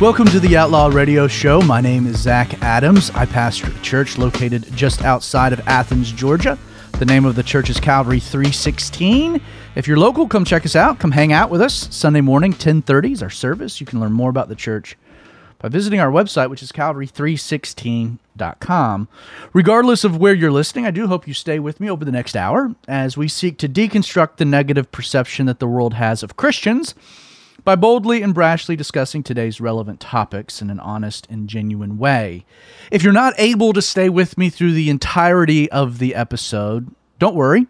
Welcome to the Outlaw Radio Show. My name is Zach Adams. I pastor a church located just outside of Athens, Georgia. The name of the church is Calvary 316. If you're local, come check us out. Come hang out with us. Sunday morning, 1030 is our service. You can learn more about the church by visiting our website, which is calvary316.com. Regardless of where you're listening, I do hope you stay with me over the next hour as we seek to deconstruct the negative perception that the world has of Christians by boldly and brashly discussing today's relevant topics in an honest and genuine way. If you're not able to stay with me through the entirety of the episode, don't worry.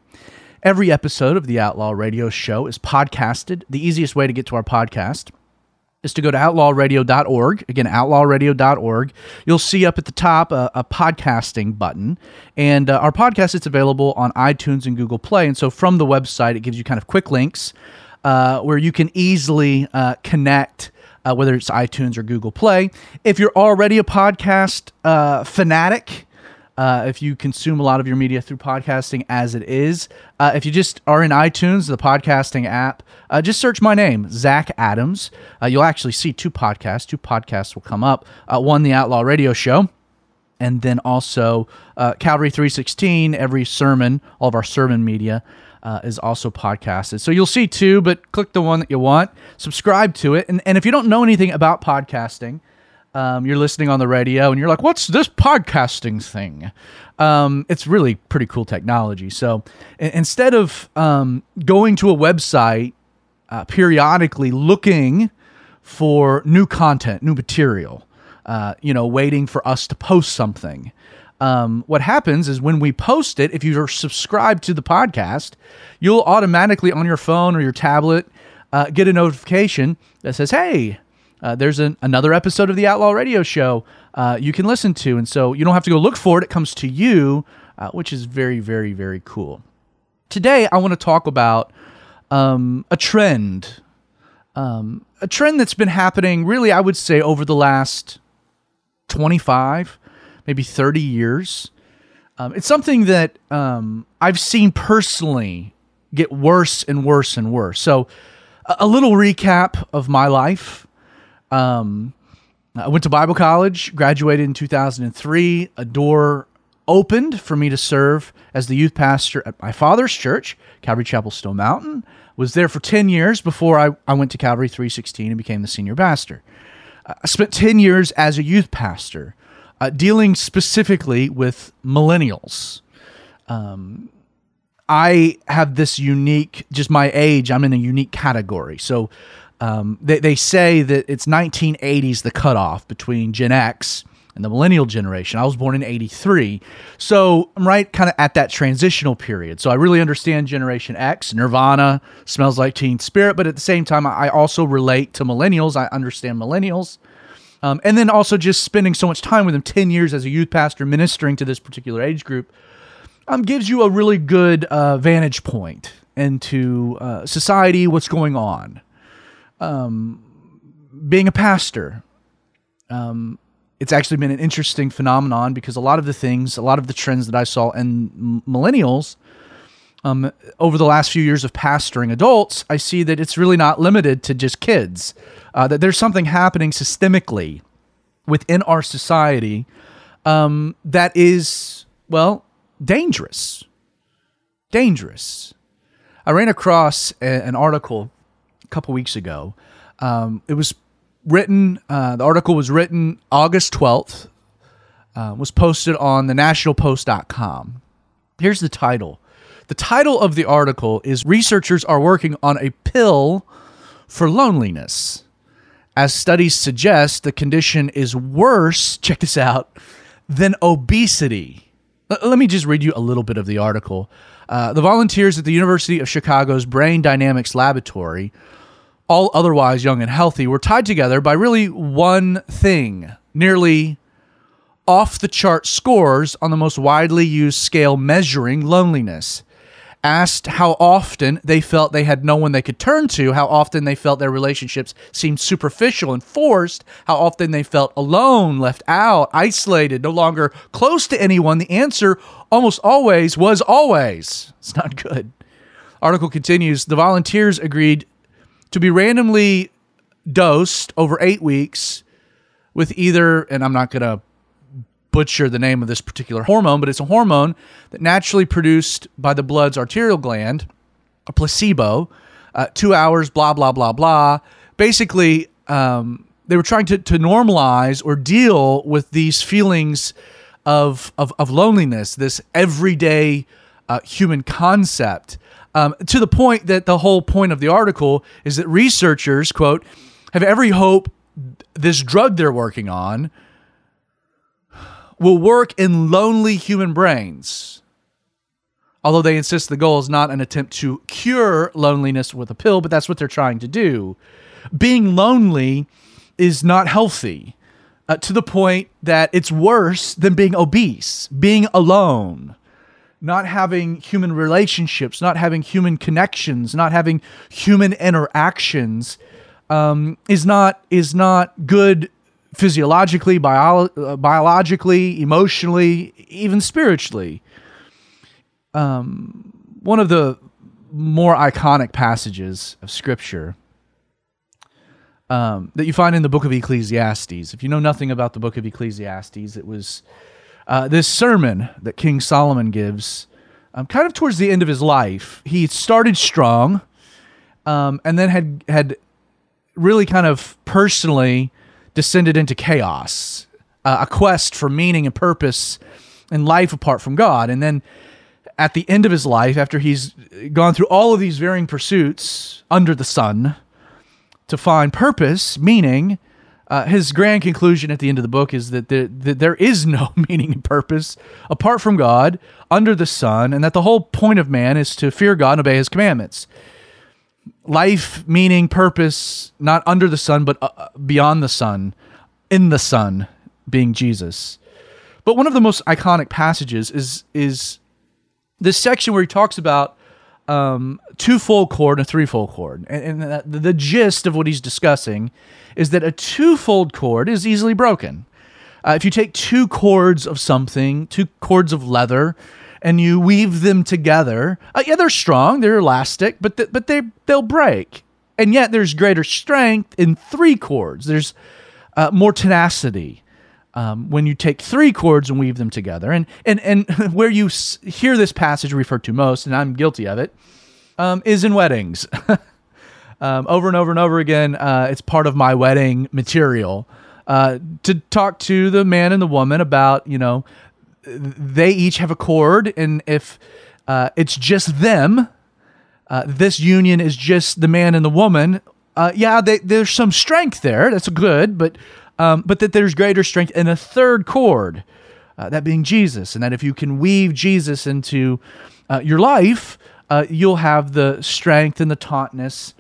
Every episode of the Outlaw Radio Show is podcasted. The easiest way to get to our podcast is to go to outlawradio.org. Again, outlawradio.org. You'll see up at the top a, a podcasting button. And uh, our podcast is available on iTunes and Google Play. And so from the website, it gives you kind of quick links uh, where you can easily uh, connect. Uh, whether it's iTunes or Google Play. If you're already a podcast uh, fanatic, uh, if you consume a lot of your media through podcasting as it is, uh, if you just are in iTunes, the podcasting app, uh, just search my name, Zach Adams. You'll actually see two podcasts. Two podcasts will come up. One, the Outlaw Radio Show, and then also Calvary 316. Every sermon, all of our sermon media. Is also podcasted. So you'll see two, but click the one that you want, subscribe to it. And, and if you don't know anything about podcasting, um, you're listening on the radio and you're like, what's this podcasting thing? Um, it's really pretty cool technology. So instead of um, going to a website uh, periodically looking for new content, new material, uh, you know, waiting for us to post something. Um, what happens is when we post it, if you're subscribed to the podcast, you'll automatically on your phone or your tablet uh, get a notification that says, hey, uh, there's an, another episode of the Outlaw Radio Show uh, you can listen to. And so you don't have to go look for it, it comes to you, uh, which is very, very, very cool. Today, I want to talk about um, a trend, um, a trend that's been happening really, I would say, over the last 25, maybe 30 years. Um, it's something that um, I've seen personally get worse and worse and worse. So, a, a little recap of my life. Um, I went to Bible college, graduated in 2003. A door opened for me to serve as the youth pastor at my father's church, Calvary Chapel Stone Mountain. Was there for 10 years before I, I went to Calvary 316 and became the senior pastor. I spent 10 years as a youth pastor, uh, dealing specifically with millennials. Um, I have this unique, just my age, I'm in a unique category. So um, they, they say that it's 1980s the cutoff between Gen X and the millennial generation. I was born in 83. So I'm right kind of at that transitional period. So I really understand Generation X, Nirvana, smells like teen spirit, but at the same time, I also relate to millennials. I understand millennials. Um, and then also just spending so much time with them 10 years as a youth pastor ministering to this particular age group um, gives you a really good uh, vantage point into uh, society, what's going on. Um, being a pastor, um, it's actually been an interesting phenomenon because a lot of the things, a lot of the trends that I saw in millennials um, over the last few years of pastoring adults, I see that it's really not limited to just kids. Uh, that there's something happening systemically within our society um, that is, well, dangerous. Dangerous. I ran across a- an article a couple weeks ago. Um, it was written, uh, the article was written August 12th, uh, was posted on the nationalpost.com. Here's the title. The title of the article is Researchers Are Working on a Pill for Loneliness. As studies suggest, the condition is worse, check this out, than obesity. L- let me just read you a little bit of the article. Uh, the volunteers at the University of Chicago's Brain Dynamics Laboratory, all otherwise young and healthy, were tied together by really one thing nearly off the chart scores on the most widely used scale measuring loneliness. Asked how often they felt they had no one they could turn to, how often they felt their relationships seemed superficial and forced, how often they felt alone, left out, isolated, no longer close to anyone, the answer almost always was always. It's not good. Article continues The volunteers agreed to be randomly dosed over eight weeks with either, and I'm not going to butcher the name of this particular hormone, but it's a hormone that naturally produced by the blood's arterial gland, a placebo, uh, two hours, blah, blah, blah, blah. Basically, um, they were trying to, to normalize or deal with these feelings of, of, of loneliness, this everyday uh, human concept, um, to the point that the whole point of the article is that researchers, quote, have every hope this drug they're working on will work in lonely human brains. Although they insist the goal is not an attempt to cure loneliness with a pill, but that's what they're trying to do. Being lonely is not healthy uh, to the point that it's worse than being obese, being alone, not having human relationships, not having human connections, not having human interactions um, is not is not good physiologically, bio- biologically, emotionally, even spiritually. Um, one of the more iconic passages of scripture um, that you find in the book of Ecclesiastes. If you know nothing about the book of Ecclesiastes, it was uh, this sermon that King Solomon gives um, kind of towards the end of his life. He started strong um, and then had, had really kind of personally descended into chaos, uh, a quest for meaning and purpose in life apart from God. And then at the end of his life, after he's gone through all of these varying pursuits under the sun to find purpose, meaning, uh, his grand conclusion at the end of the book is that there, that there is no meaning and purpose apart from God under the sun, and that the whole point of man is to fear God and obey his commandments life, meaning, purpose, not under the sun, but uh, beyond the sun, in the sun, being Jesus. But one of the most iconic passages is is this section where he talks about um, two-fold cord and a three-fold cord, and, and the, the gist of what he's discussing is that a two-fold cord is easily broken. Uh, if you take two cords of something, two cords of leather, and you weave them together. Uh, yeah, they're strong, they're elastic, but th- but they they'll break. And yet there's greater strength in three cords. There's uh, more tenacity um, when you take three cords and weave them together. And and and where you s- hear this passage referred to most, and I'm guilty of it, um, is in weddings. um, over and over and over again, uh, it's part of my wedding material. Uh, to talk to the man and the woman about, you know, they each have a cord, and if uh, it's just them, uh, this union is just the man and the woman. Uh, yeah, they, there's some strength there. That's good, but um, but that there's greater strength in a third cord, uh, that being Jesus, and that if you can weave Jesus into uh, your life, uh, you'll have the strength and the tautness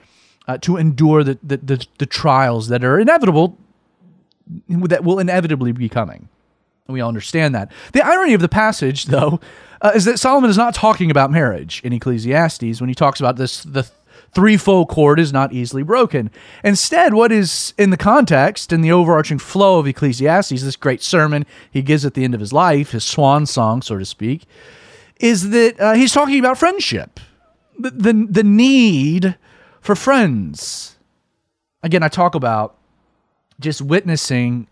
to endure the, the, the the trials that are inevitable, that will inevitably be coming. We all understand that. The irony of the passage, though, uh, is that Solomon is not talking about marriage in Ecclesiastes when he talks about this. The threefold cord is not easily broken. Instead, what is in the context and the overarching flow of Ecclesiastes, this great sermon he gives at the end of his life, his swan song, so to speak, is that uh, he's talking about friendship, the, the the need for friends. Again, I talk about just witnessing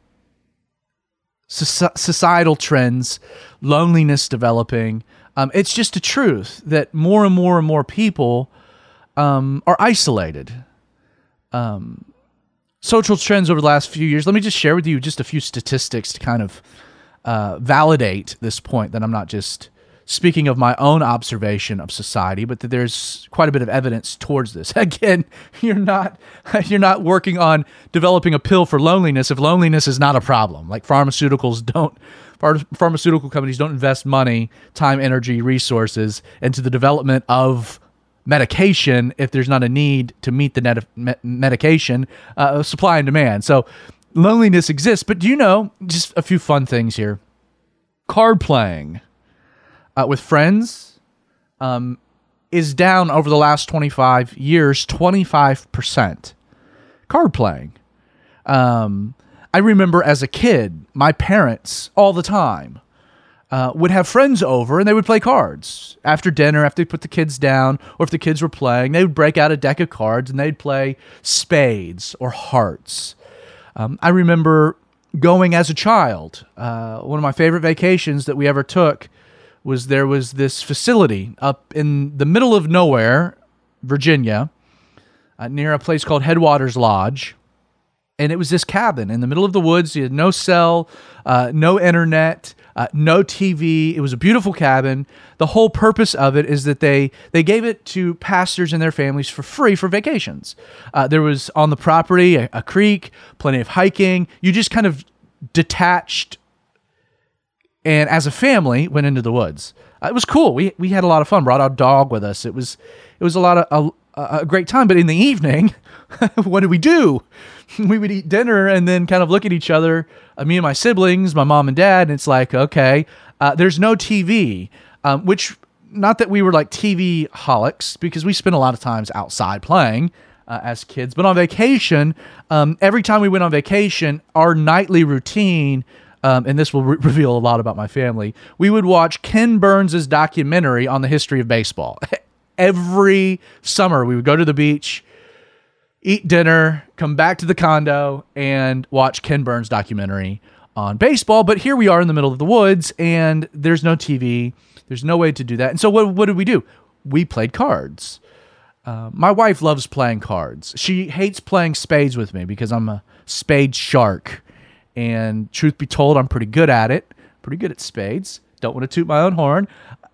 societal trends, loneliness developing. Um, it's just a truth that more and more and more people um, are isolated. Um, social trends over the last few years. Let me just share with you just a few statistics to kind of uh, validate this point that I'm not just speaking of my own observation of society, but that there's quite a bit of evidence towards this. Again, you're not you're not working on developing a pill for loneliness if loneliness is not a problem. Like pharmaceuticals don't pharmaceutical companies don't invest money, time, energy, resources into the development of medication if there's not a need to meet the net me- medication uh, supply and demand. So loneliness exists, but do you know just a few fun things here? Card playing uh, with friends um, is down over the last 25 years 25%. Card playing. Um, I remember as a kid, my parents all the time uh, would have friends over and they would play cards after dinner, after they put the kids down, or if the kids were playing, they would break out a deck of cards and they'd play spades or hearts. Um, I remember going as a child. Uh, one of my favorite vacations that we ever took was there was this facility up in the middle of nowhere, Virginia, uh, near a place called Headwaters Lodge. And it was this cabin in the middle of the woods. You had no cell, uh, no internet, uh, no TV. It was a beautiful cabin. The whole purpose of it is that they they gave it to pastors and their families for free for vacations. Uh, there was on the property a, a creek, plenty of hiking. You just kind of detached and as a family went into the woods. Uh, it was cool. We we had a lot of fun. Brought our dog with us. It was it was a lot of a, a great time. But in the evening, what did we do? We would eat dinner and then kind of look at each other. Uh, me and my siblings, my mom and dad. And it's like, okay, uh, there's no TV, um, which not that we were like TV holics because we spent a lot of times outside playing. Uh, as kids, but on vacation, um, every time we went on vacation, our nightly routine um, and this will re- reveal a lot about my family. We would watch Ken Burns' documentary on the history of baseball. Every summer, we would go to the beach, eat dinner, come back to the condo, and watch Ken Burns' documentary on baseball. But here we are in the middle of the woods, and there's no TV. There's no way to do that. And so, what, what did we do? We played cards. Uh, my wife loves playing cards. She hates playing spades with me because I'm a spade shark. And truth be told, I'm pretty good at it, pretty good at spades. Don't want to toot my own horn.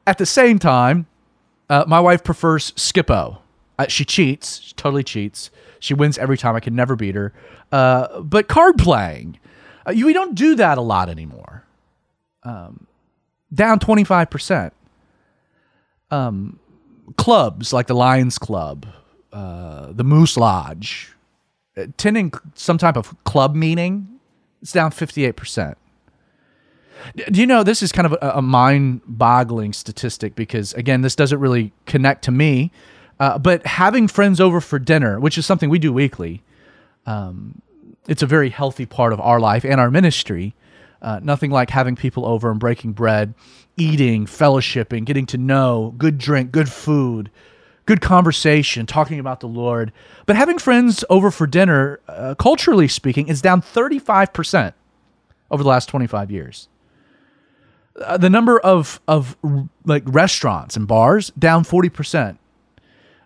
At the same time, uh, my wife prefers Skip-Bo. Uh, she cheats, she totally cheats. She wins every time. I can never beat her. Uh, but card playing, uh, you, we don't do that a lot anymore. Um, down 25%. Um, clubs like the Lions Club, uh, the Moose Lodge, attending some type of club meeting it's down 58%. Do you know this is kind of a, a mind boggling statistic because, again, this doesn't really connect to me, uh, but having friends over for dinner, which is something we do weekly, um, it's a very healthy part of our life and our ministry. Uh, nothing like having people over and breaking bread, eating, fellowshipping, getting to know, good drink, good food, good conversation, talking about the Lord. But having friends over for dinner, uh, culturally speaking, is down 35% over the last 25 years. Uh, the number of, of like restaurants and bars down 40%.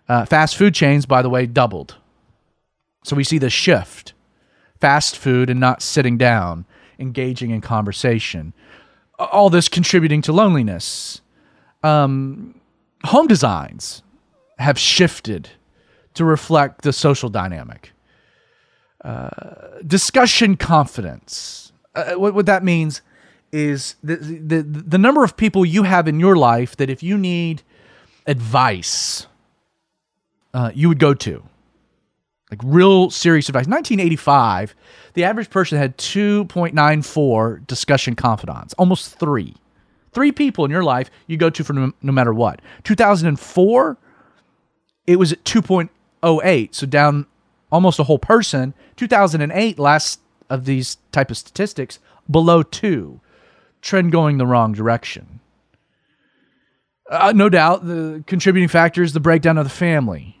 Uh, fast food chains, by the way, doubled. So we see the shift fast food and not sitting down, engaging in conversation. All this contributing to loneliness. Um, home designs have shifted to reflect the social dynamic. Uh, discussion confidants. Uh, what, what that means is the, the, the number of people you have in your life that if you need advice, uh, you would go to. Like real serious advice. 1985, the average person had 2.94 discussion confidants, almost three. Three people in your life you go to for no, no matter what. 2004, it was at 2.08, so down almost a whole person. 2008, last of these type of statistics, below two, trend going the wrong direction. Uh, no doubt, the contributing factor is the breakdown of the family.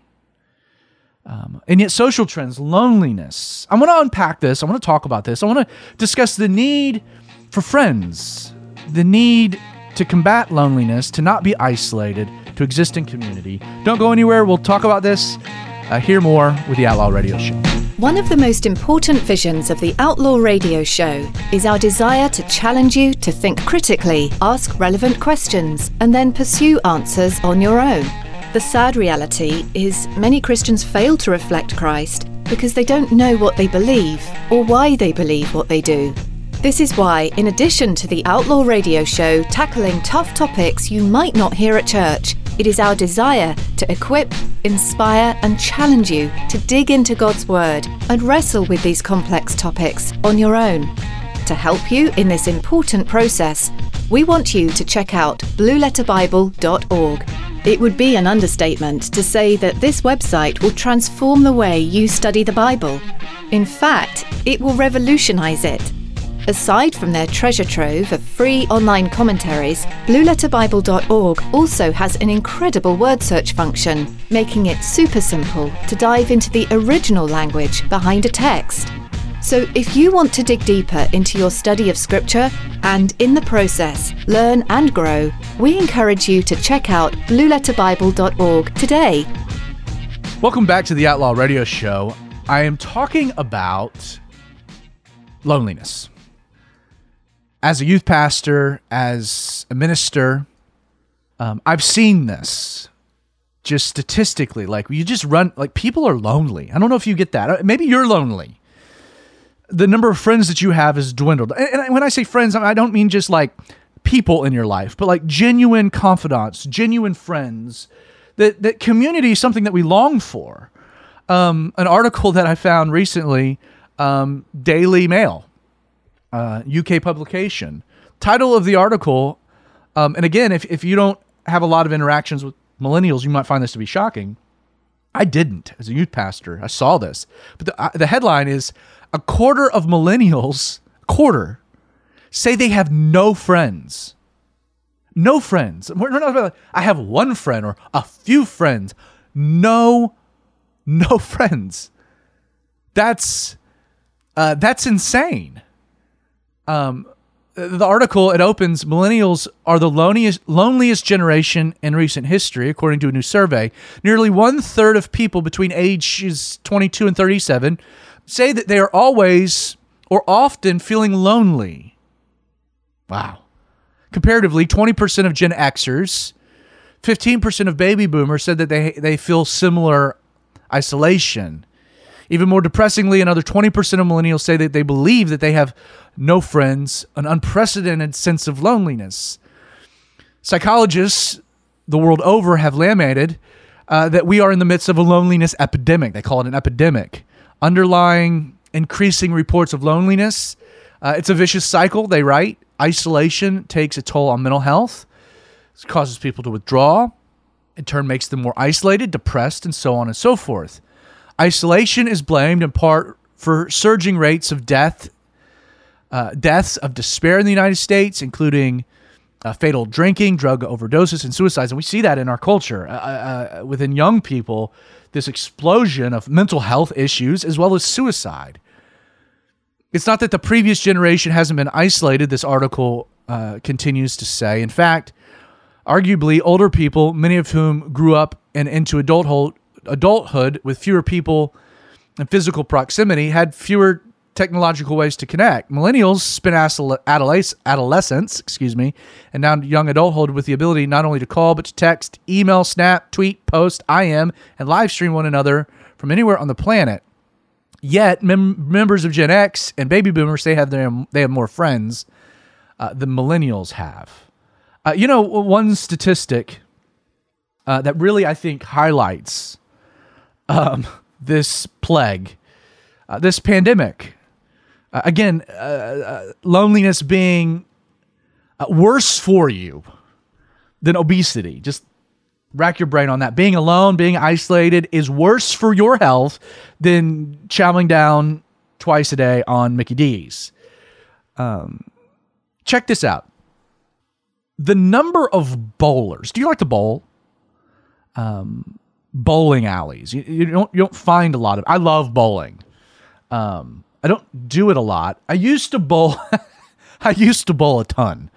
Um, and yet, social trends, loneliness. I want to unpack this. I want to talk about this. I want to discuss the need for friends, the need to combat loneliness, to not be isolated, to exist in community. Don't go anywhere. We'll talk about this. Uh, hear more with the Outlaw Radio Show. One of the most important visions of the Outlaw Radio Show is our desire to challenge you to think critically, ask relevant questions, and then pursue answers on your own. The sad reality is many Christians fail to reflect Christ because they don't know what they believe or why they believe what they do. This is why, in addition to the Outlaw Radio Show tackling tough topics you might not hear at church, it is our desire to equip, inspire, and challenge you to dig into God's Word and wrestle with these complex topics on your own. To help you in this important process, we want you to check out blueletterbible.org. It would be an understatement to say that this website will transform the way you study the Bible. In fact, it will revolutionize it Aside from their treasure trove of free online commentaries, BlueLetterBible.org also has an incredible word search function, making it super simple to dive into the original language behind a text. So, if you want to dig deeper into your study of Scripture and, in the process, learn and grow, we encourage you to check out blueletterbible.org today. Welcome back to the Outlaw Radio Show. I am talking about loneliness. As a youth pastor, as a minister, um, I've seen this just statistically. Like, you just run, like, people are lonely. I don't know if you get that. Uh, maybe you're lonely the number of friends that you have has dwindled. And when I say friends, I don't mean just like people in your life, but like genuine confidants, genuine friends. That that community is something that we long for. Um, an article that I found recently, um, Daily Mail, uh, UK publication. Title of the article, um, and again, if if you don't have a lot of interactions with millennials, you might find this to be shocking. I didn't as a youth pastor. I saw this, but the, uh, the headline is a quarter of millennials, quarter, say they have no friends. No friends. We're not about, I have one friend or a few friends. No, no friends. That's uh, that's insane. Um, the article it opens millennials are the loneliest loneliest generation in recent history according to a new survey nearly one third of people between ages 22 and 37 say that they are always or often feeling lonely. Wow. Comparatively, 20% of Gen Xers, 15% of baby boomers said that they, they feel similar isolation. Even more depressingly, another 20% of millennials say that they believe that they have no friends, an unprecedented sense of loneliness. Psychologists the world over have lamented uh, that we are in the midst of a loneliness epidemic. They call it an epidemic underlying increasing reports of loneliness. Uh, it's a vicious cycle, they write. Isolation takes a toll on mental health, it causes people to withdraw, in turn, makes them more isolated, depressed, and so on and so forth. Isolation is blamed in part for surging rates of death, uh, deaths of despair in the United States, including uh, fatal drinking, drug overdoses, and suicides. And we see that in our culture uh, uh, uh within young people this explosion of mental health issues as well as suicide. It's not that the previous generation hasn't been isolated, this article uh, continues to say. In fact, arguably, older people, many of whom grew up and into adulthood, adulthood with fewer people and physical proximity, had fewer technological ways to connect. Millennials spent adolescence, excuse me, and now young adulthood with the ability not only to call but to text, email, snap, tweet, post, IM, and live stream one another from anywhere on the planet. Yet, mem- members of Gen X and baby boomers they have their, they have more friends uh, than millennials have. Uh, you know, one statistic uh, that really I think highlights um, this plague, uh, this pandemic, uh, again, uh, uh, loneliness being uh, worse for you than obesity. Just rack your brain on that. Being alone, being isolated is worse for your health than chowing down twice a day on Mickey D's. Um, check this out. The number of bowlers. Do you like to bowl? Um, bowling alleys. You, you, don't you don't find a lot of. I love bowling. Um, I don't do it a lot. I used to bowl. I used to bowl a ton.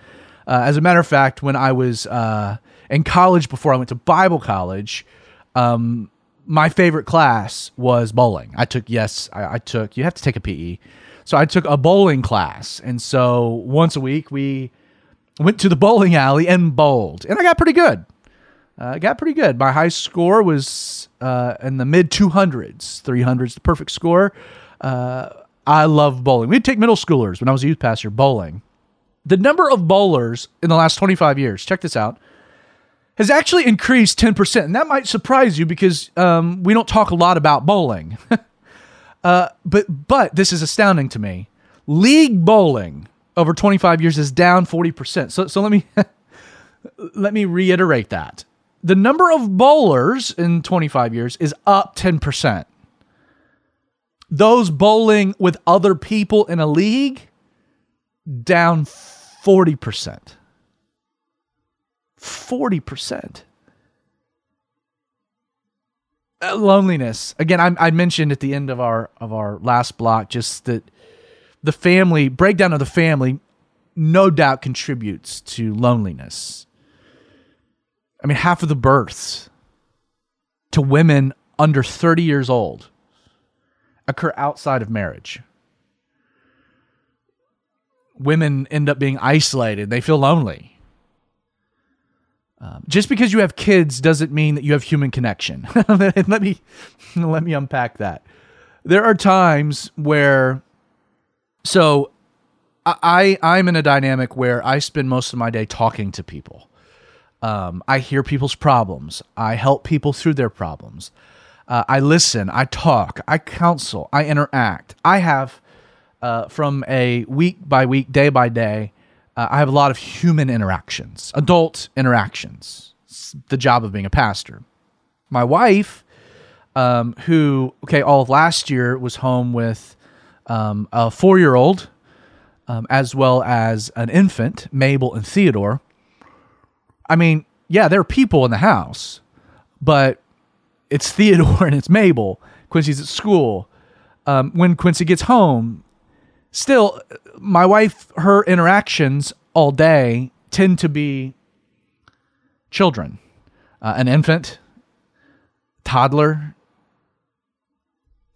Uh, as a matter of fact, when I was uh, in college before I went to Bible college, um, my favorite class was bowling. I took yes, I, I, took. You have to take a PE, so I took a bowling class, and so once a week we went to the bowling alley and bowled, and I got pretty good. Uh, got pretty good. My high score was uh, in the mid 200s, 300s, the perfect score. Uh, I love bowling. We'd take middle schoolers when I was a youth pastor bowling. The number of bowlers in the last 25 years, check this out, has actually increased 10%. And that might surprise you because um, we don't talk a lot about bowling. uh, but, but this is astounding to me. League bowling over 25 years is down 40%. So, so let me let me reiterate that. The number of bowlers in 25 years is up 10% those bowling with other people in a league down 40%. 40%. Uh, loneliness. Again, I, I mentioned at the end of our of our last block just that the family breakdown of the family no doubt contributes to loneliness. I mean, half of the births to women under 30 years old occur outside of marriage. Women end up being isolated, they feel lonely. Um, just because you have kids doesn't mean that you have human connection. let me let me unpack that. There are times where so I I'm in a dynamic where I spend most of my day talking to people. Um, I hear people's problems. I help people through their problems. Uh, I listen. I talk. I counsel. I interact. I have uh, from a week by week, day by day. Uh, I have a lot of human interactions, adult interactions. It's the job of being a pastor. My wife, um, who okay, all of last year was home with um, a four year old um, as well as an infant, Mabel and Theodore. I mean, yeah, there are people in the house, but it's Theodore and it's Mabel. Quincy's at school. Um, when Quincy gets home, still, my wife, her interactions all day tend to be children, uh, an infant, toddler,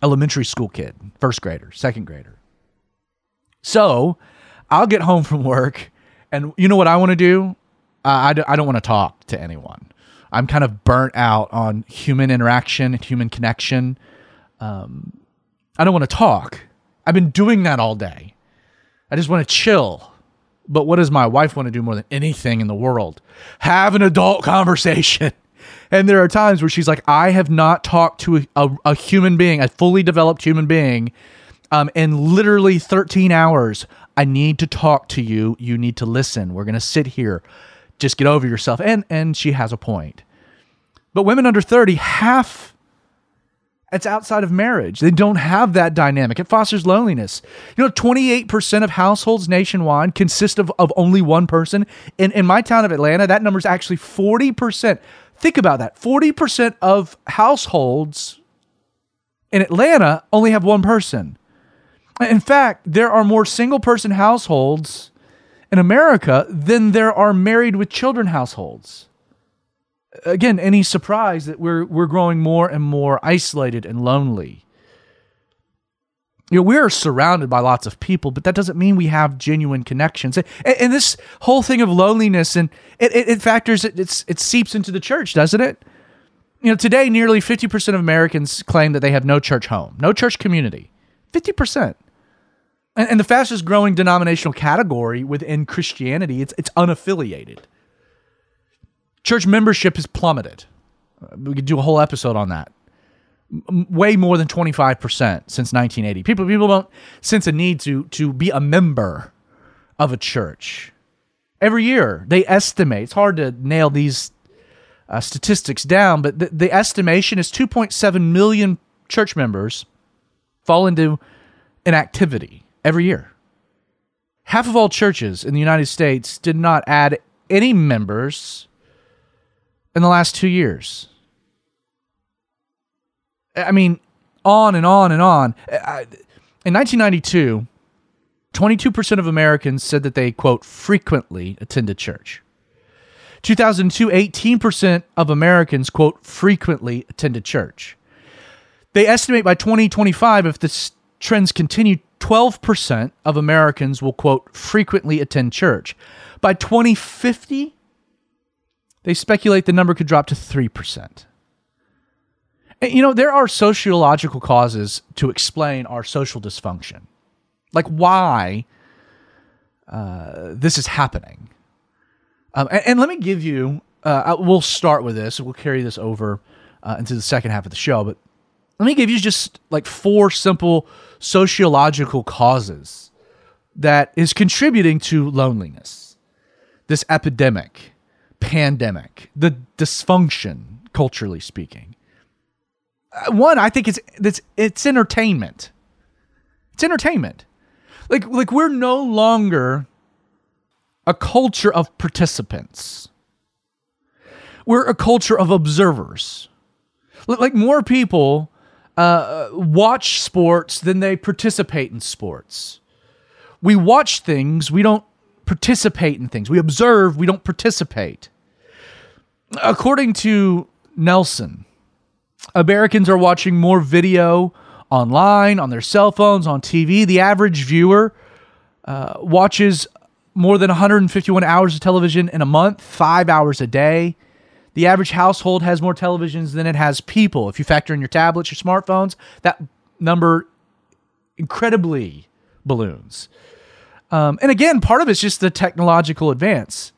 elementary school kid, first grader, second grader. So I'll get home from work, and you know what I want to do? I don't want to talk to anyone. I'm kind of burnt out on human interaction and human connection. Um, I don't want to talk. I've been doing that all day. I just want to chill. But what does my wife want to do more than anything in the world? Have an adult conversation. And there are times where she's like, I have not talked to a, a, a human being, a fully developed human being, um, in literally 13 hours. I need to talk to you. You need to listen. We're going to sit here. Just get over yourself. And and she has a point. But women under 30, half it's outside of marriage. They don't have that dynamic. It fosters loneliness. You know, 28% of households nationwide consist of, of only one person. In, in my town of Atlanta, that number is actually 40%. Think about that 40% of households in Atlanta only have one person. In fact, there are more single person households in America than there are married with children households. Again, any surprise that we're we're growing more and more isolated and lonely. You know, we are surrounded by lots of people, but that doesn't mean we have genuine connections. And, and this whole thing of loneliness and it, it, it factors it, it's, it seeps into the church, doesn't it? You know, today nearly 50% of Americans claim that they have no church home, no church community. 50%. And, and the fastest growing denominational category within Christianity, it's, it's unaffiliated. Church membership has plummeted. We could do a whole episode on that. Way more than 25% since 1980. People people don't sense a need to to be a member of a church. Every year, they estimate, it's hard to nail these uh, statistics down, but the, the estimation is 2.7 million church members fall into inactivity every year. Half of all churches in the United States did not add any members in the last two years. I mean, on and on and on. In 1992, 22% of Americans said that they, quote, frequently attended church. 2002, 18% of Americans, quote, frequently attended church. They estimate by 2025, if the trends continue, 12% of Americans will, quote, frequently attend church. By 2050, they speculate the number could drop to 3%. And, you know, there are sociological causes to explain our social dysfunction. Like why uh, this is happening. Um, and, and, let me give you, uh, we'll start with this, we'll carry this over uh, into the second half of the show, but let me give you just like four simple sociological causes that is contributing to loneliness, this epidemic, pandemic, the dysfunction, culturally speaking. Uh, one, I think it's it's it's entertainment. It's entertainment. Like like we're no longer a culture of participants. We're a culture of observers. Like more people uh, watch sports than they participate in sports. we watch things, we don't participate in things. We observe, we don't participate. According to Nielsen, Americans are watching more video online, on their cell phones, on TV. The average viewer uh, watches more than 151 hours of television in a month, five hours a day. The average household has more televisions than it has people. If you factor in your tablets, your smartphones, that number incredibly balloons. Um, and again, part of it's just the technological advance.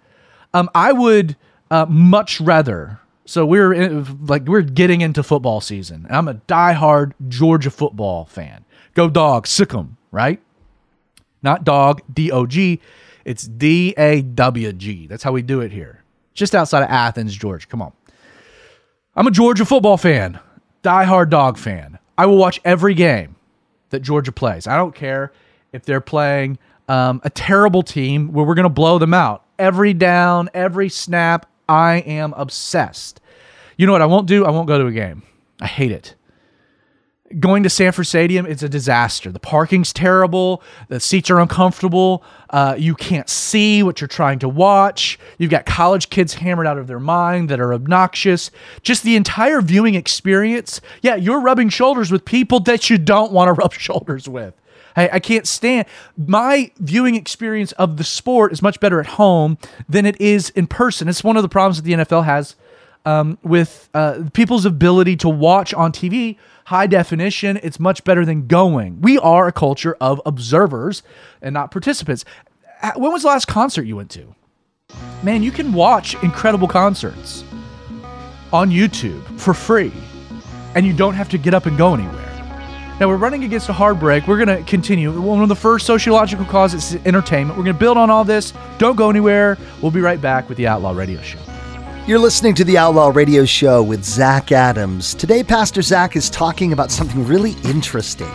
Um, I would uh, much rather. So we're in, like we're getting into football season. I'm a diehard Georgia football fan. Go dogs, sick 'em, right? Not dog, D O G. It's D A W G. That's how we do it here. Just outside of Athens, Georgia. Come on. I'm a Georgia football fan, diehard dog fan. I will watch every game that Georgia plays. I don't care if they're playing um, a terrible team where we're going to blow them out. Every down, every snap, I am obsessed. You know what I won't do? I won't go to a game. I hate it going to Sanford Stadium, it's a disaster. The parking's terrible. The seats are uncomfortable. Uh, you can't see what you're trying to watch. You've got college kids hammered out of their mind that are obnoxious. Just the entire viewing experience. Yeah, you're rubbing shoulders with people that you don't want to rub shoulders with. I, I can't stand my viewing experience of the sport is much better at home than it is in person. It's one of the problems that the NFL has um, with uh, people's ability to watch on TV high definition. It's much better than going. We are a culture of observers and not participants. Uh, when was the last concert you went to? Man, you can watch incredible concerts on YouTube for free, and you don't have to get up and go anywhere. Now, we're running against a hard break. We're going to continue. One of the first sociological causes is entertainment. We're going to build on all this. Don't go anywhere. We'll be right back with the Outlaw Radio Show. You're listening to the Outlaw Radio Show with Zach Adams. Today, Pastor Zach is talking about something really interesting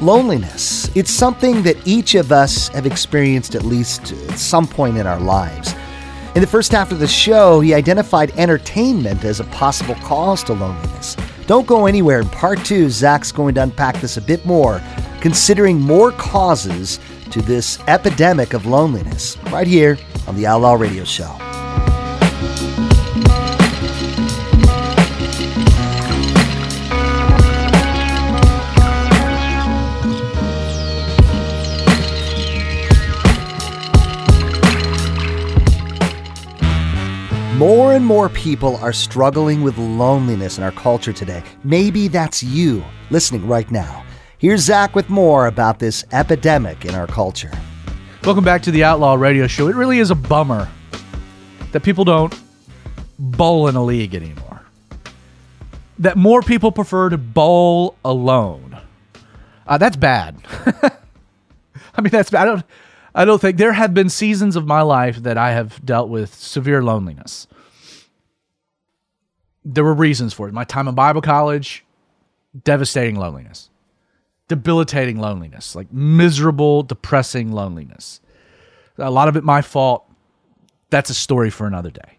loneliness. It's something that each of us have experienced at least at some point in our lives. In the first half of the show, he identified entertainment as a possible cause to loneliness. Don't go anywhere. In part two, Zach's going to unpack this a bit more, considering more causes to this epidemic of loneliness, right here on the Outlaw Radio Show. More people are struggling with loneliness in our culture today. Maybe that's you listening right now. Here's Zach with more about this epidemic in our culture. Welcome back to the Outlaw Radio Show. It really is a bummer that people don't bowl in a league anymore. That more people prefer to bowl alone. Uh, that's bad. I mean, that's bad. I don't. I don't think there have been seasons of my life that I have dealt with severe loneliness. There were reasons for it. My time in Bible college, devastating loneliness, debilitating loneliness, like miserable, depressing loneliness. A lot of it my fault. That's a story for another day.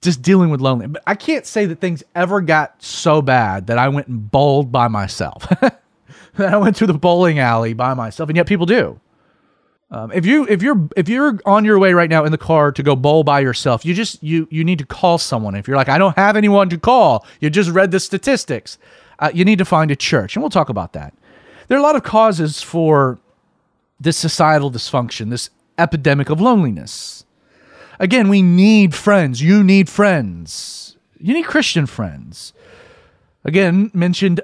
Just dealing with loneliness. But I can't say that things ever got so bad that I went and bowled by myself. that I went to the bowling alley by myself, and yet people do. Um, if you if you're if you're on your way right now in the car to go bowl by yourself, you just you you need to call someone. If you're like I don't have anyone to call, you just read the statistics. Uh, you need to find a church, and we'll talk about that. There are a lot of causes for this societal dysfunction, this epidemic of loneliness. Again, we need friends. You need friends. You need Christian friends. Again, mentioned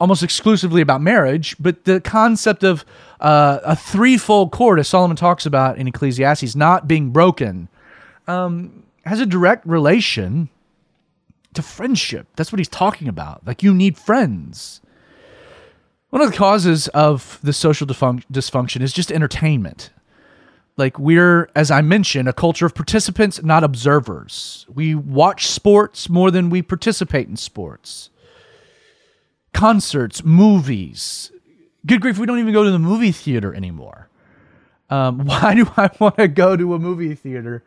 almost exclusively about marriage, but the concept of uh, a threefold cord, as Solomon talks about in Ecclesiastes, not being broken, um, has a direct relation to friendship. That's what he's talking about. Like, you need friends. One of the causes of the social dysfunction is just entertainment. Like, we're, as I mentioned, a culture of participants, not observers. We watch sports more than we participate in sports concerts, movies. Good grief, we don't even go to the movie theater anymore. Um, why do I want to go to a movie theater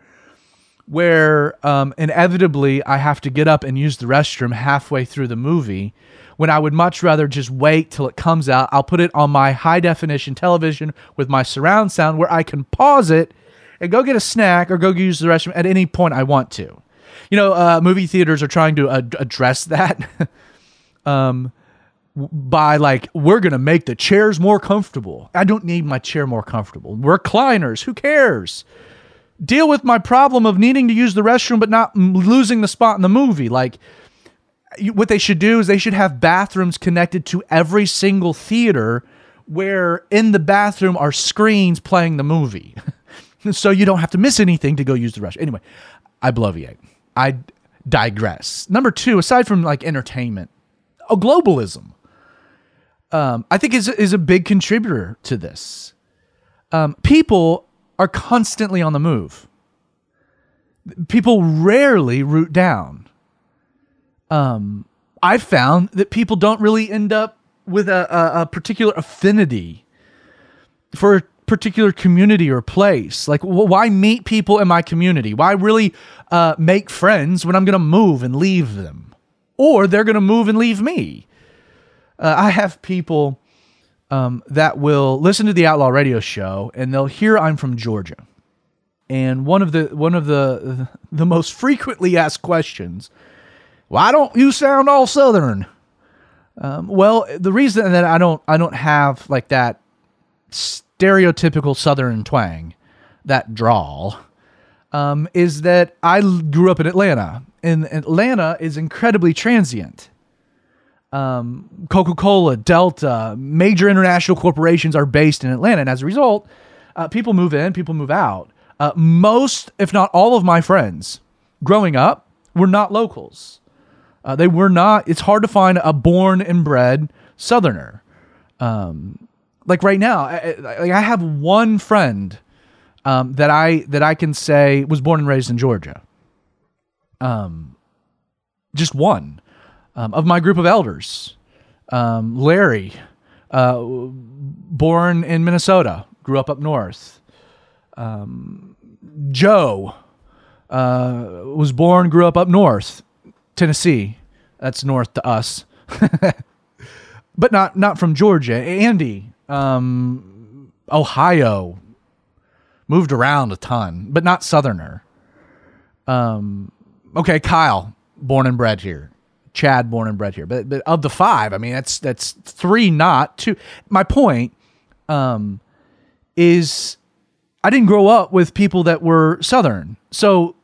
where um, inevitably I have to get up and use the restroom halfway through the movie when I would much rather just wait till it comes out. I'll put it on my high definition television with my surround sound where I can pause it and go get a snack or go use the restroom at any point I want to. You know, uh, movie theaters are trying to ad- address that um, by like, we're to make the chairs more comfortable. I don't need my chair more comfortable. We're recliners, who cares? Deal with my problem of needing to use the restroom but not losing the spot in the movie. Like, what they should do is they should have bathrooms connected to every single theater where in the bathroom are screens playing the movie. so you don't have to miss anything to go use the restroom. Anyway, I bloviate. I digress. Number two, aside from like entertainment, a globalism. Um, I think is is a big contributor to this. Um, people are constantly on the move. People rarely root down um, I found that people don't really end up with a, a, a particular affinity for a particular community or place. Like, why meet people in my community? Why really uh, make friends when I'm going to move and leave them? Or they're going to move and leave me. Uh, I have people um, that will listen to the Outlaw Radio Show and they'll hear I'm from Georgia. And one of the one of the the most frequently asked questions why don't you sound all Southern? Um, well, the reason that I don't I don't have like that stereotypical Southern twang, that drawl, um, is that I grew up in Atlanta, and Atlanta is incredibly transient. Um, Coca Cola, Delta, major international corporations are based in Atlanta, and as a result, uh, people move in, people move out. Uh, most, if not all, of my friends growing up were not locals. Uh, they were not. It's hard to find a born and bred Southerner. Um, like right now, I, I, I have one friend um, that I that I can say was born and raised in Georgia. Um, just one um, of my group of elders. Um, Larry, uh, born in Minnesota, grew up up north. Um, Joe uh, was born, grew up up north. Tennessee. That's north to us. but not not from Georgia. Andy, um, Ohio, moved around a ton, but not southerner. Um, okay, Kyle, born and bred here. Chad, born and bred here. But but of the five, I mean, that's that's three, not two. My point, um, is I didn't grow up with people that were southern, so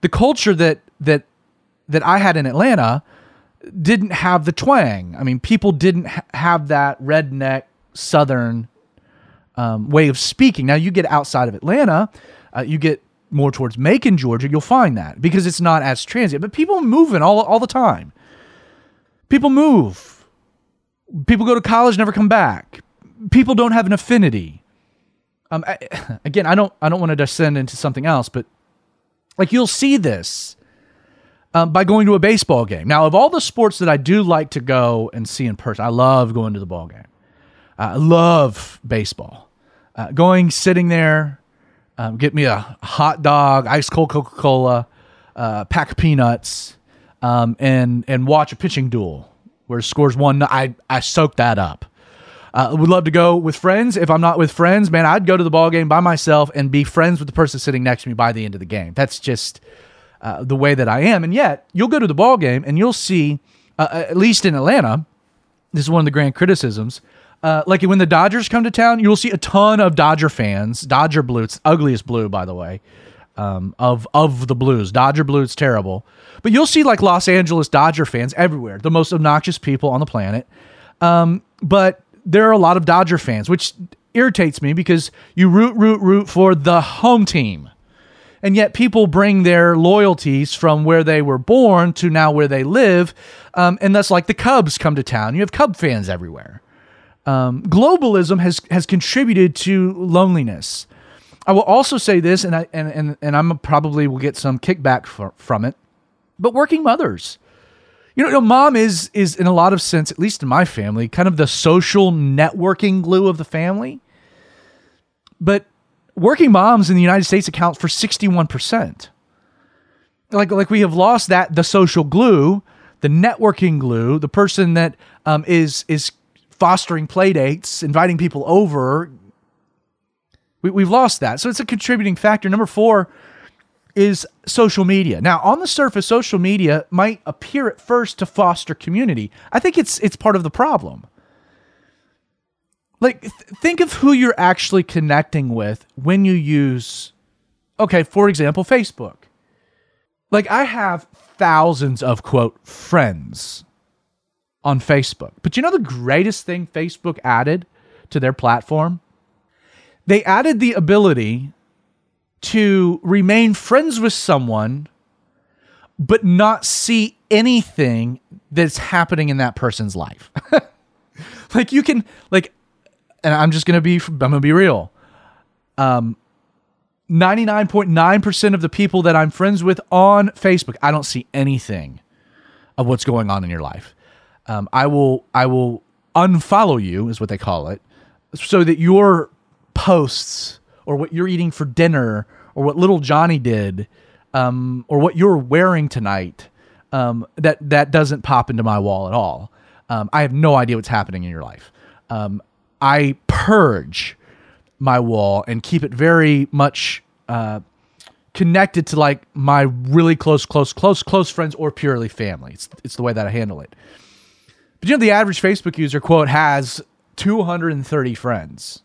the culture that that that I had in Atlanta didn't have the twang. I mean, people didn't ha- have that redneck Southern um, way of speaking. Now, you get outside of Atlanta, uh, you get more towards Macon, Georgia, you'll find that because it's not as transient. But people moving all, all the time. People move. People go to college, never come back. People don't have an affinity. Um, I, again, I don't, I don't want to descend into something else, but like you'll see this um, by going to a baseball game. Now, of all the sports that I do like to go and see in person, I love going to the ball game. I love baseball. Uh, going, sitting there, um, get me a hot dog, ice cold Coca Cola, uh, pack of peanuts, um, and and watch a pitching duel where scores one. I I soak that up. Uh, would love to go with friends. If I'm not with friends, man, I'd go to the ball game by myself and be friends with the person sitting next to me by the end of the game. That's just uh, the way that I am. And yet, you'll go to the ball game and you'll see, uh, at least in Atlanta, this is one of the grand criticisms. Uh, like when the Dodgers come to town, you'll see a ton of Dodger fans. Dodger blue, it's ugliest blue, by the way, um, of of the blues. Dodger blue, it's terrible. But you'll see like Los Angeles Dodger fans everywhere, the most obnoxious people on the planet. Um, but there are a lot of Dodger fans, which irritates me because you root, root, root for the home team. And yet people bring their loyalties from where they were born to now where they live. Um, and that's like the Cubs come to town. You have Cub fans everywhere. Um, globalism has, has contributed to loneliness. I will also say this, and I and and, and I'm probably will get some kickback for, from it, but working mothers, you know, you know, mom is is in a lot of sense, at least in my family, kind of the social networking glue of the family. But working moms in the United States account for 61%. Like, like we have lost that, the social glue, the networking glue, the person that um, is is fostering play dates, inviting people over. We, we've lost that. So it's a contributing factor. Number four is social media. Now, on the surface, social media might appear at first to foster community. I think it's it's part of the problem. Like th- think of who you're actually connecting with when you use okay, for example, Facebook. Like I have thousands of quote friends on Facebook. But you know the greatest thing Facebook added to their platform? They added the ability to remain friends with someone but not see anything that's happening in that person's life. like you can like and I'm just to be I'm to be real. Um 99.9% of the people that I'm friends with on Facebook, I don't see anything of what's going on in your life. Um, I will I will unfollow you is what they call it, so that your posts or what you're eating for dinner or what little Johnny did um, or what you're wearing tonight um, that that doesn't pop into my wall at all. Um, I have no idea what's happening in your life. Um, I purge my wall and keep it very much uh, connected to like my really close, close, close, close friends or purely family. It's it's the way that I handle it. But you know, the average Facebook user quote has 230 friends,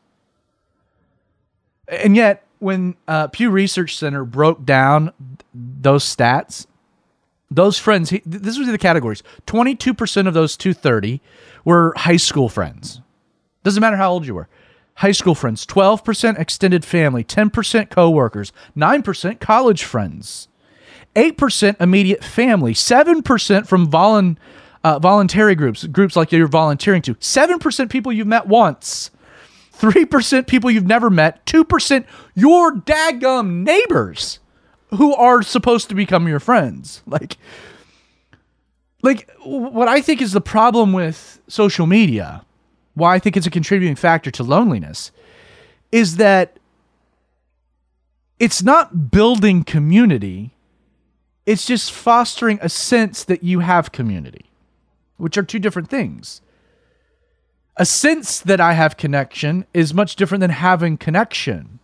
and yet when uh, Pew Research Center broke down those stats, those friends, this was the categories. 22% of those 230 were high school friends. Doesn't matter how old you were. High school friends, 12% extended family, 10% coworkers, 9% college friends, 8% immediate family, 7% from volun, uh, voluntary groups, groups like you're volunteering to, 7% people you've met once, 3% people you've never met, 2% your daggum neighbors who are supposed to become your friends. Like, like what I think is the problem with social media why I think it's a contributing factor to loneliness is that it's not building community, it's just fostering a sense that you have community, which are two different things. A sense that I have connection is much different than having connection.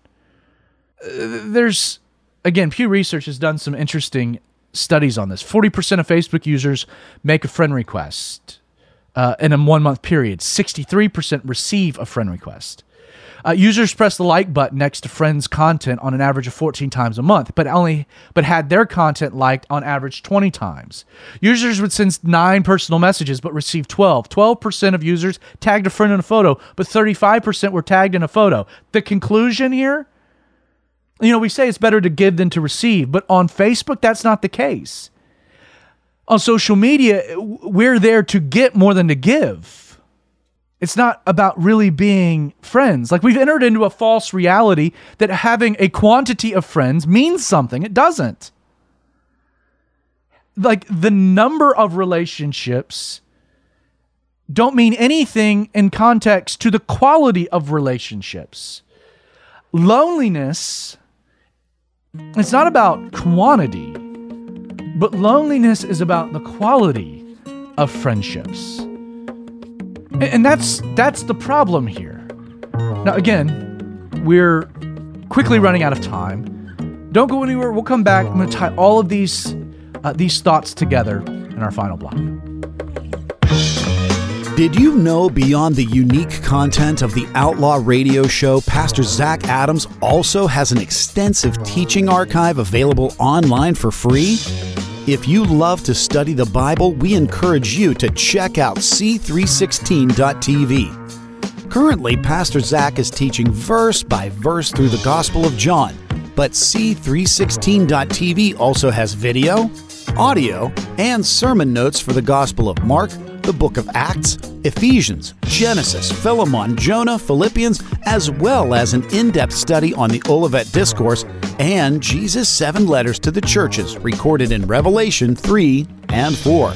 Uh, there's, again, Pew Research has done some interesting studies on this. 40% of Facebook users make a friend request uh, in a one month period. 63% receive a friend request. Uh, users press the like button next to friends' content on an average of 14 times a month, but only but had their content liked on average 20 times. Users would send nine personal messages but receive 12. 12% of users tagged a friend in a photo, but 35% were tagged in a photo. The conclusion here, you know, we say it's better to give than to receive, but on Facebook that's not the case on social media, we're there to get more than to give. It's not about really being friends. Like we've entered into a false reality that having a quantity of friends means something. It doesn't. Like the number of relationships don't mean anything in context to the quality of relationships. Loneliness, it's not about quantity but loneliness is about the quality of friendships. And that's that's the problem here. Now again, we're quickly running out of time. Don't go anywhere. We'll come back. I'm going to tie all of these uh, these thoughts together in our final block. Did you know beyond the unique content of the Outlaw Radio Show, Pastor Zach Adams also has an extensive teaching archive available online for free? If you love to study the Bible, we encourage you to check out c316.tv. Currently, Pastor Zach is teaching verse by verse through the Gospel of John, but c316.tv also has video, audio, and sermon notes for the Gospel of Mark, the book of Acts, Ephesians, Genesis, Philemon, Jonah, Philippians, as well as an in depth study on the Olivet Discourse and Jesus' seven letters to the churches recorded in Revelation 3 and 4.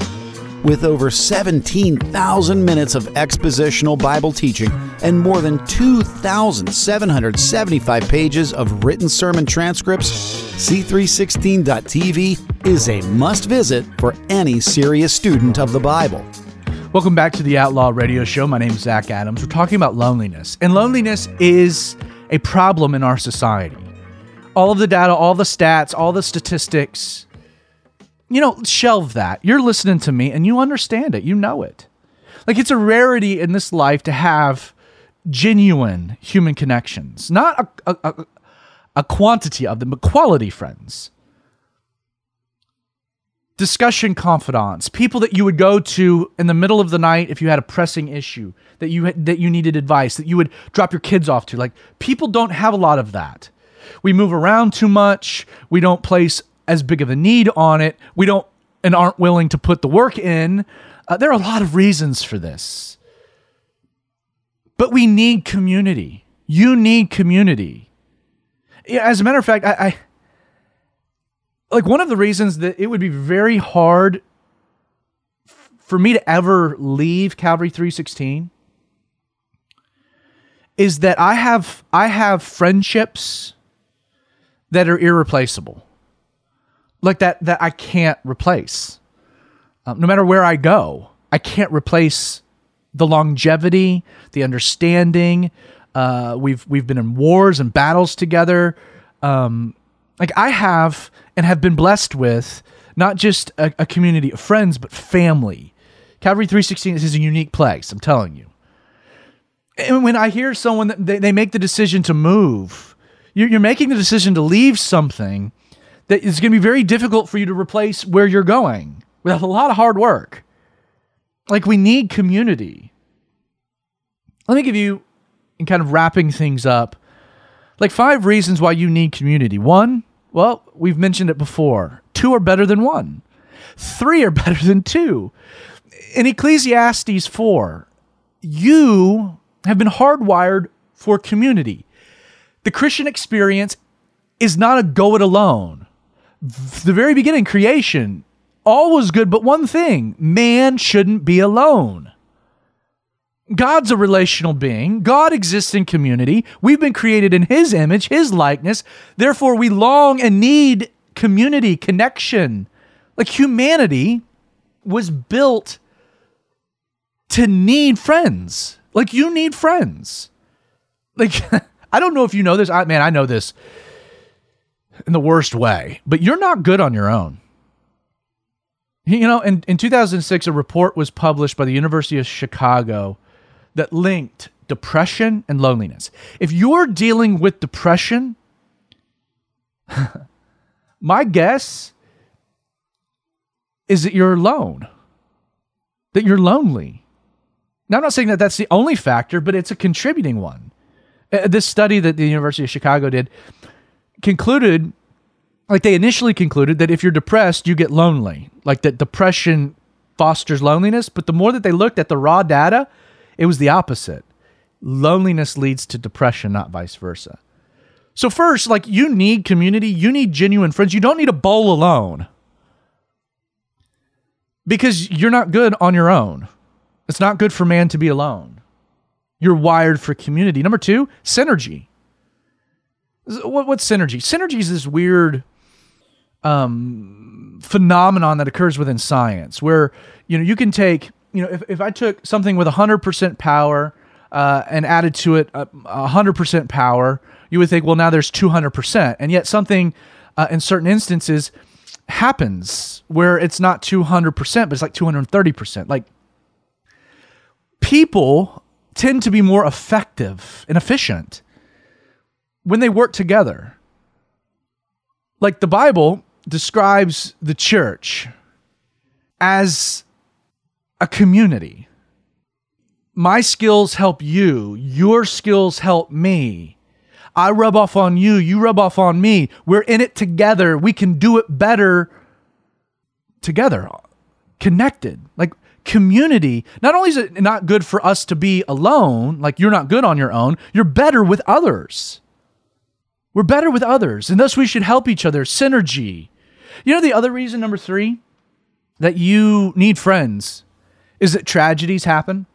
With over 17,000 minutes of expositional Bible teaching and more than 2,775 pages of written sermon transcripts, C316.tv is a must visit for any serious student of the Bible. Welcome back to the Outlaw Radio Show. My name is Zach Adams. We're talking about loneliness, and loneliness is a problem in our society. All of the data, all the stats, all the statistics you know, shelve that. You're listening to me and you understand it. You know it. Like it's a rarity in this life to have genuine human connections, not a, a, a quantity of them, but quality friends. Discussion confidants, people that you would go to in the middle of the night if you had a pressing issue that you that you needed advice, that you would drop your kids off to. Like people don't have a lot of that. We move around too much. We don't place as big of a need on it. We don't and aren't willing to put the work in. Uh, there are a lot of reasons for this. But we need community. You need community. As a matter of fact, I, I like one of the reasons that it would be very hard for me to ever leave Calvary 316 is that I have I have friendships that are irreplaceable like that that I can't replace. Um, no matter where I go, I can't replace the longevity, the understanding. Uh, we've we've been in wars and battles together. Um, like I have and have been blessed with not just a, a community of friends, but family. Calvary 316 is a unique place. I'm telling you. And when I hear someone that they, they make the decision to move, you're, you're making the decision to leave something that is going to be very difficult for you to replace where you're going without a lot of hard work. Like we need community. Let me give you, in kind of wrapping things up, like five reasons why you need community. One, well, we've mentioned it before. Two are better than one. Three are better than two. In Ecclesiastes 4, you have been hardwired for community. The Christian experience is not a go it alone the very beginning, creation, all was good, but one thing man shouldn't be alone. God's a relational being. God exists in community. We've been created in His image, His likeness. Therefore, we long and need community, connection. Like humanity was built to need friends. Like you need friends. Like, I don't know if you know this. I, man, I know this in the worst way, but you're not good on your own. You know, in, in 2006, a report was published by the University of Chicago that linked depression and loneliness. If you're dealing with depression, my guess is that you're alone, that you're lonely. Now, I'm not saying that that's the only factor, but it's a contributing one. Uh, this study that the University of Chicago did concluded like they initially concluded that if you're depressed, you get lonely. Like that depression fosters loneliness, but the more that they looked at the raw data, it was the opposite. Loneliness leads to depression, not vice versa. So first, like you need community, you need genuine friends. You don't need a bowl alone. Because you're not good on your own. It's not good for man to be alone. You're wired for community. Number 2, synergy. What, what's synergy? Synergy is this weird um, phenomenon that occurs within science, where you know you can take you know if, if I took something with 100% power uh, and added to it a 100% power, you would think, well, now there's 200%, and yet something uh, in certain instances happens where it's not 200%, but it's like 230%. Like people tend to be more effective and efficient when they work together. Like the Bible describes the church as a community. My skills help you, your skills help me. I rub off on you, you rub off on me. We're in it together. We can do it better together, connected. Like community, not only is it not good for us to be alone, like you're not good on your own, you're better with others. We're better with others, and thus we should help each other. Synergy. You know the other reason, number three? that you need friends is that tragedies happen.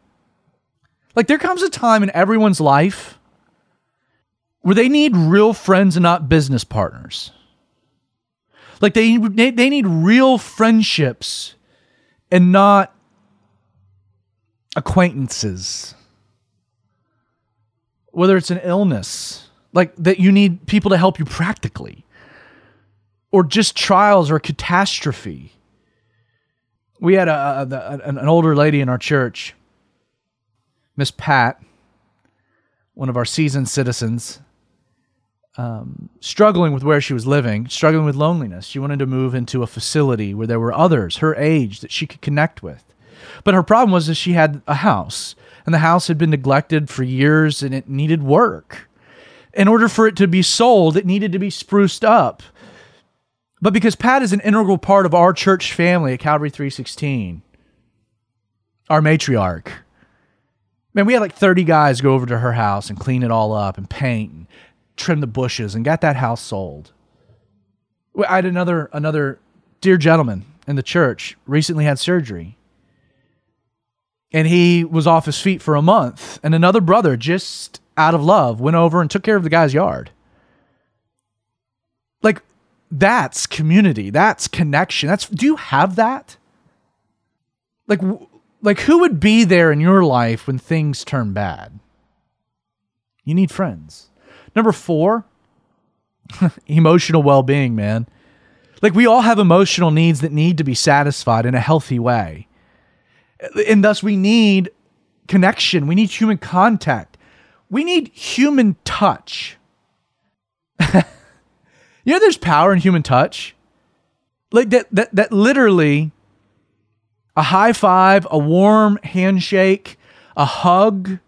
Like there comes a time in everyone's life where they need real friends and not business partners. Like they they, need real friendships and not acquaintances. Whether it's an illness, like that you need people to help you practically, or just trials or catastrophe. We had a, a, an older lady in our church, Miss Pat, one of our seasoned citizens, um, struggling with where she was living, struggling with loneliness. She wanted to move into a facility where there were others her age that she could connect with. But her problem was that she had a house, and the house had been neglected for years and it needed work. In order for it to be sold, it needed to be spruced up. But because Pat is an integral part of our church family at Calvary 316, our matriarch, man, we had like 30 guys go over to her house and clean it all up and paint and trim the bushes and got that house sold. I had another another dear gentleman in the church recently had surgery. And he was off his feet for a month. And another brother, just out of love, went over and took care of the guy's yard. Like, that's community. That's connection. That's do you have that? Like like who would be there in your life when things turn bad? You need friends. Number 4, emotional well-being, man. Like we all have emotional needs that need to be satisfied in a healthy way. And thus we need connection. We need human contact. We need human touch. you know there's power in human touch? Like that that that literally a high five, a warm handshake, a hug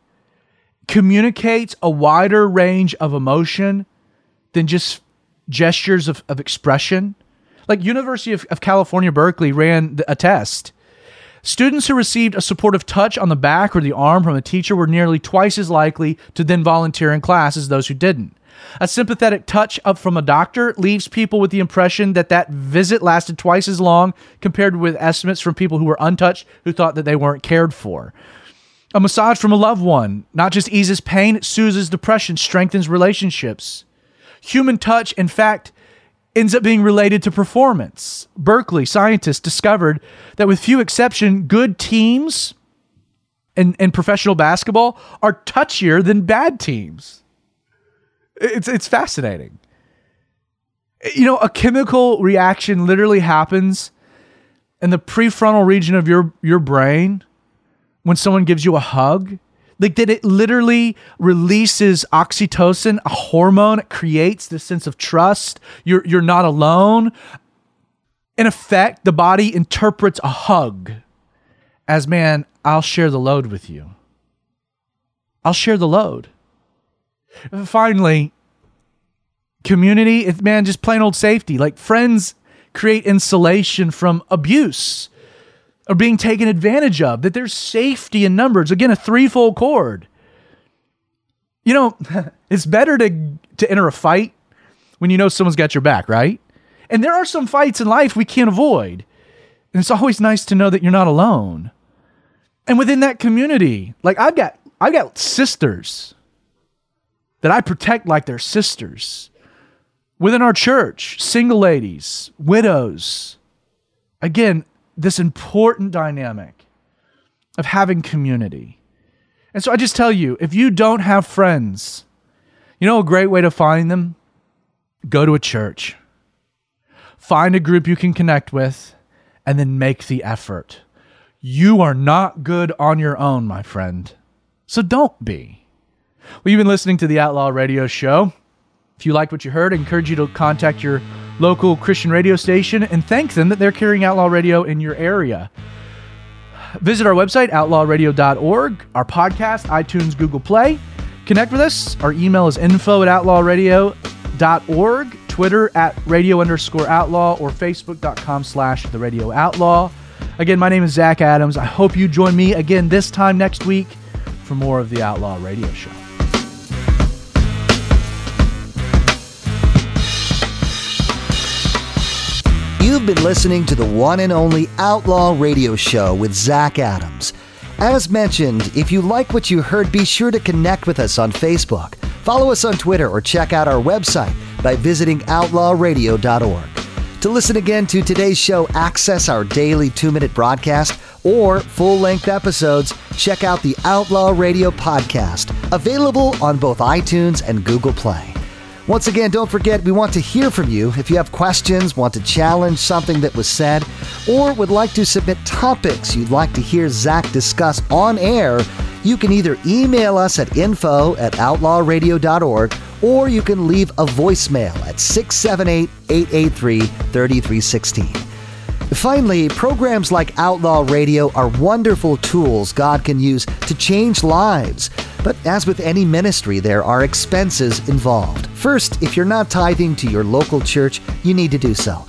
communicates a wider range of emotion than just gestures of, of expression. Like University of, of California, Berkeley ran a test. Students who received a supportive touch on the back or the arm from a teacher were nearly twice as likely to then volunteer in class as those who didn't. A sympathetic touch up from a doctor leaves people with the impression that that visit lasted twice as long compared with estimates from people who were untouched who thought that they weren't cared for. A massage from a loved one not just eases pain, it soothes depression, strengthens relationships. Human touch, in fact, ends up being related to performance. Berkeley scientists discovered that with few exception, good teams in, in professional basketball are touchier than bad teams. It's it's fascinating. You know, a chemical reaction literally happens in the prefrontal region of your your brain when someone gives you a hug like that it literally releases oxytocin, a hormone. It creates this sense of trust. You're you're not alone. In effect, the body interprets a hug as man, I'll share the load with you. I'll share the load. Finally, community, it's man, just plain old safety. Like friends create insulation from abuse or being taken advantage of, that there's safety in numbers. Again, a threefold cord. You know, it's better to, to enter a fight when you know someone's got your back, right? And there are some fights in life we can't avoid. And it's always nice to know that you're not alone. And within that community, like I've got I've got sisters that I protect like they're sisters. Within our church, single ladies, widows. Again, this important dynamic of having community. And so I just tell you if you don't have friends, you know a great way to find them? Go to a church. Find a group you can connect with and then make the effort. You are not good on your own, my friend. So don't be. Well, you've been listening to the Outlaw Radio Show. If you liked what you heard, I encourage you to contact your local Christian radio station and thank them that they're carrying Outlaw Radio in your area. Visit our website, outlawradio.org, our podcast, iTunes, Google Play. Connect with us. Our email is info at outlawradio.org, Twitter at radio underscore outlaw, or facebook.com slash the radio outlaw. Again, my name is Zach Adams. I hope you join me again this time next week for more of the Outlaw Radio Show. You've been listening to the one and only Outlaw Radio Show with Zach Adams. As mentioned, if you like what you heard, be sure to connect with us on Facebook, follow us on Twitter, or check out our website by visiting outlawradio.org. To listen again to today's show, access our daily two minute broadcast or full length episodes, check out the Outlaw Radio podcast, available on both iTunes and Google Play. Once again, don't forget we want to hear from you. If you have questions, want to challenge something that was said, or would like to submit topics you'd like to hear Zach discuss on air, you can either email us at info at outlawradio.org or you can leave a voicemail at 678 883 3316. Finally, programs like Outlaw Radio are wonderful tools God can use to change lives. But as with any ministry, there are expenses involved. First, if you're not tithing to your local church, you need to do so.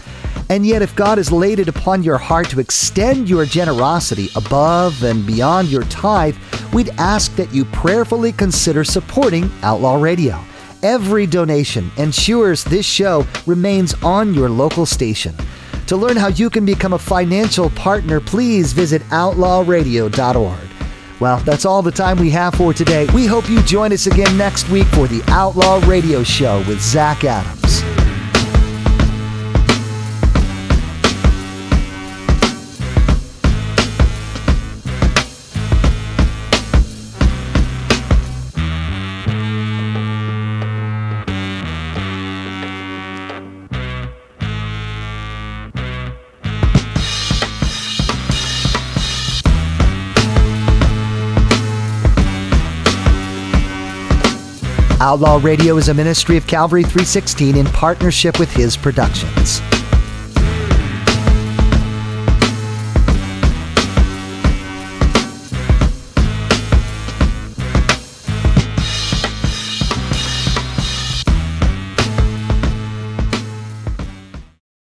And yet, if God has laid it upon your heart to extend your generosity above and beyond your tithe, we'd ask that you prayerfully consider supporting Outlaw Radio. Every donation ensures this show remains on your local station. To learn how you can become a financial partner, please visit outlawradio.org. Well, that's all the time we have for today. We hope you join us again next week for the Outlaw Radio Show with Zach Adams. Outlaw Radio is a ministry of Calvary 316 in partnership with his productions.